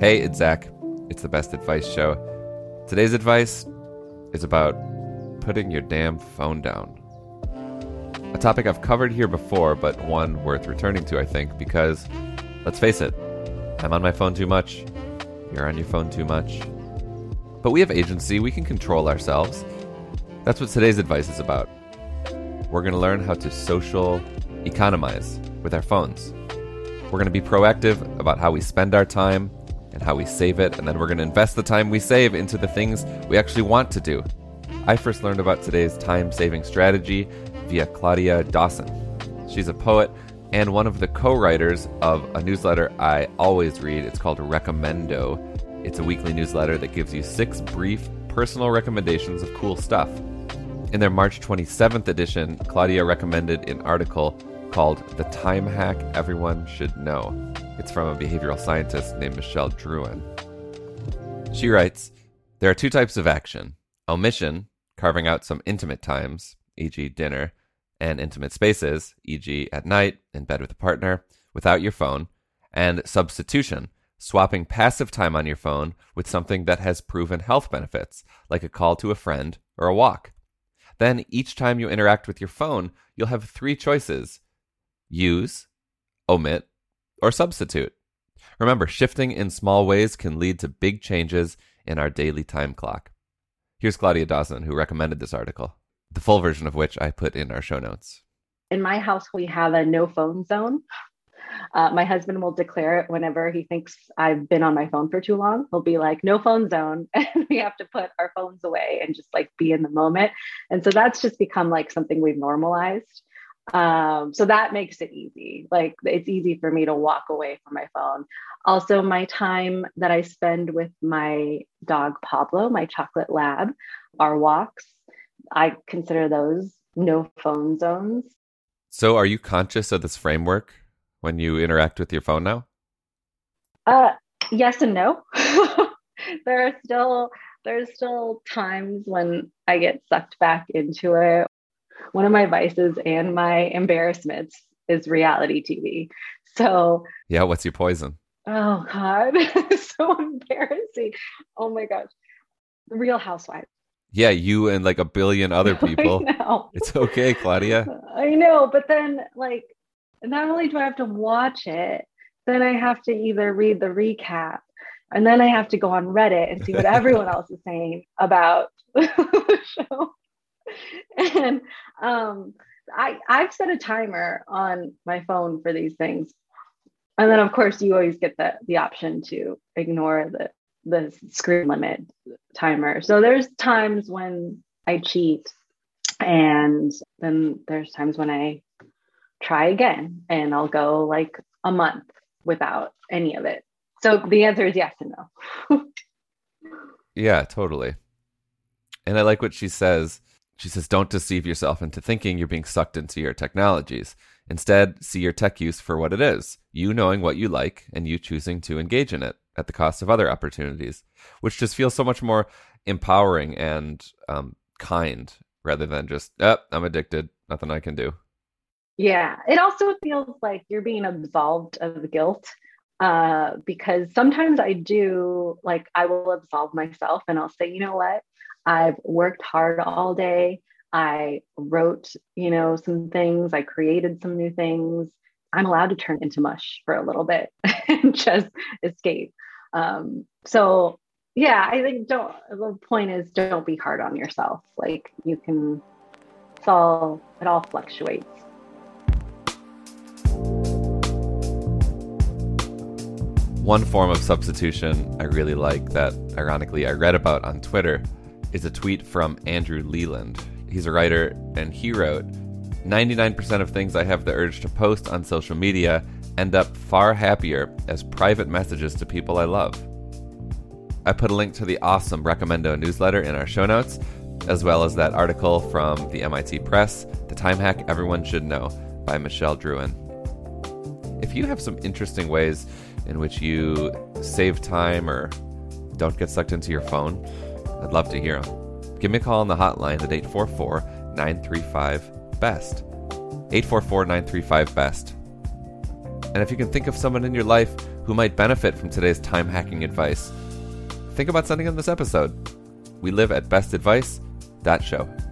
Hey, it's Zak. It's the Best Advice Show. Today's advice is about putting your damn phone down. A topic I've covered here before, but one worth returning to, I think, because let's face it, I'm on my phone too much. You're on your phone too much. But we have agency, we can control ourselves. That's what today's advice is about. We're going to learn how to social economize with our phones. We're going to be proactive about how we spend our time and how we save it, and then we're going to invest the time we save into the things we actually want to do. I first learned about today's time saving strategy via Claudia Dawson. She's a poet and one of the co writers of a newsletter I always read. It's called Recomendo. It's a weekly newsletter that gives you six brief personal recommendations of cool stuff. In their March 27th edition, Claudia recommended an article called The Time Hack Everyone Should Know. It's from a behavioral scientist named Michelle Drouin. She writes There are two types of action omission, carving out some intimate times, e.g., dinner, and intimate spaces, e.g., at night, in bed with a partner, without your phone, and substitution, swapping passive time on your phone with something that has proven health benefits, like a call to a friend or a walk. Then each time you interact with your phone, you'll have three choices use, omit, or substitute. Remember, shifting in small ways can lead to big changes in our daily time clock. Here's Claudia Dawson, who recommended this article, the full version of which I put in our show notes. In my house, we have a no phone zone. Uh, my husband will declare it whenever he thinks I've been on my phone for too long. He'll be like, no phone zone. And we have to put our phones away and just like be in the moment. And so that's just become like something we've normalized. Um, so that makes it easy. Like it's easy for me to walk away from my phone. Also, my time that I spend with my dog Pablo, my chocolate lab, our walks, I consider those no phone zones. So, are you conscious of this framework when you interact with your phone now? Uh, yes and no. there are still there's still times when I get sucked back into it one of my vices and my embarrassments is reality TV. So, yeah, what's your poison? Oh, God. so embarrassing. Oh, my gosh. Real Housewives. Yeah, you and like a billion other people. It's okay, Claudia. I know. But then, like, not only do I have to watch it, then I have to either read the recap and then I have to go on Reddit and see what everyone else is saying about the show. and um, I I've set a timer on my phone for these things, and then of course you always get the the option to ignore the the screen limit timer. So there's times when I cheat, and then there's times when I try again, and I'll go like a month without any of it. So the answer is yes and no. yeah, totally. And I like what she says she says, don't deceive yourself into thinking you're being sucked into your technologies. Instead, see your tech use for what it is you knowing what you like and you choosing to engage in it at the cost of other opportunities, which just feels so much more empowering and um, kind rather than just, oh, I'm addicted, nothing I can do. Yeah. It also feels like you're being absolved of guilt uh, because sometimes I do, like, I will absolve myself and I'll say, you know what? I've worked hard all day. I wrote, you know, some things, I created some new things. I'm allowed to turn into mush for a little bit and just escape. Um, so yeah, I think don't the point is don't be hard on yourself. Like you can it's all it all fluctuates. One form of substitution I really like that ironically I read about on Twitter is a tweet from Andrew Leland. He's a writer, and he wrote 99% of things I have the urge to post on social media end up far happier as private messages to people I love. I put a link to the awesome Recomendo newsletter in our show notes, as well as that article from the MIT Press, The Time Hack Everyone Should Know by Michelle Drouin. If you have some interesting ways in which you save time or don't get sucked into your phone, I'd love to hear them. Give me a call on the hotline at 844 935 BEST. 844 935 BEST. And if you can think of someone in your life who might benefit from today's time hacking advice, think about sending them this episode. We live at bestadvice.show.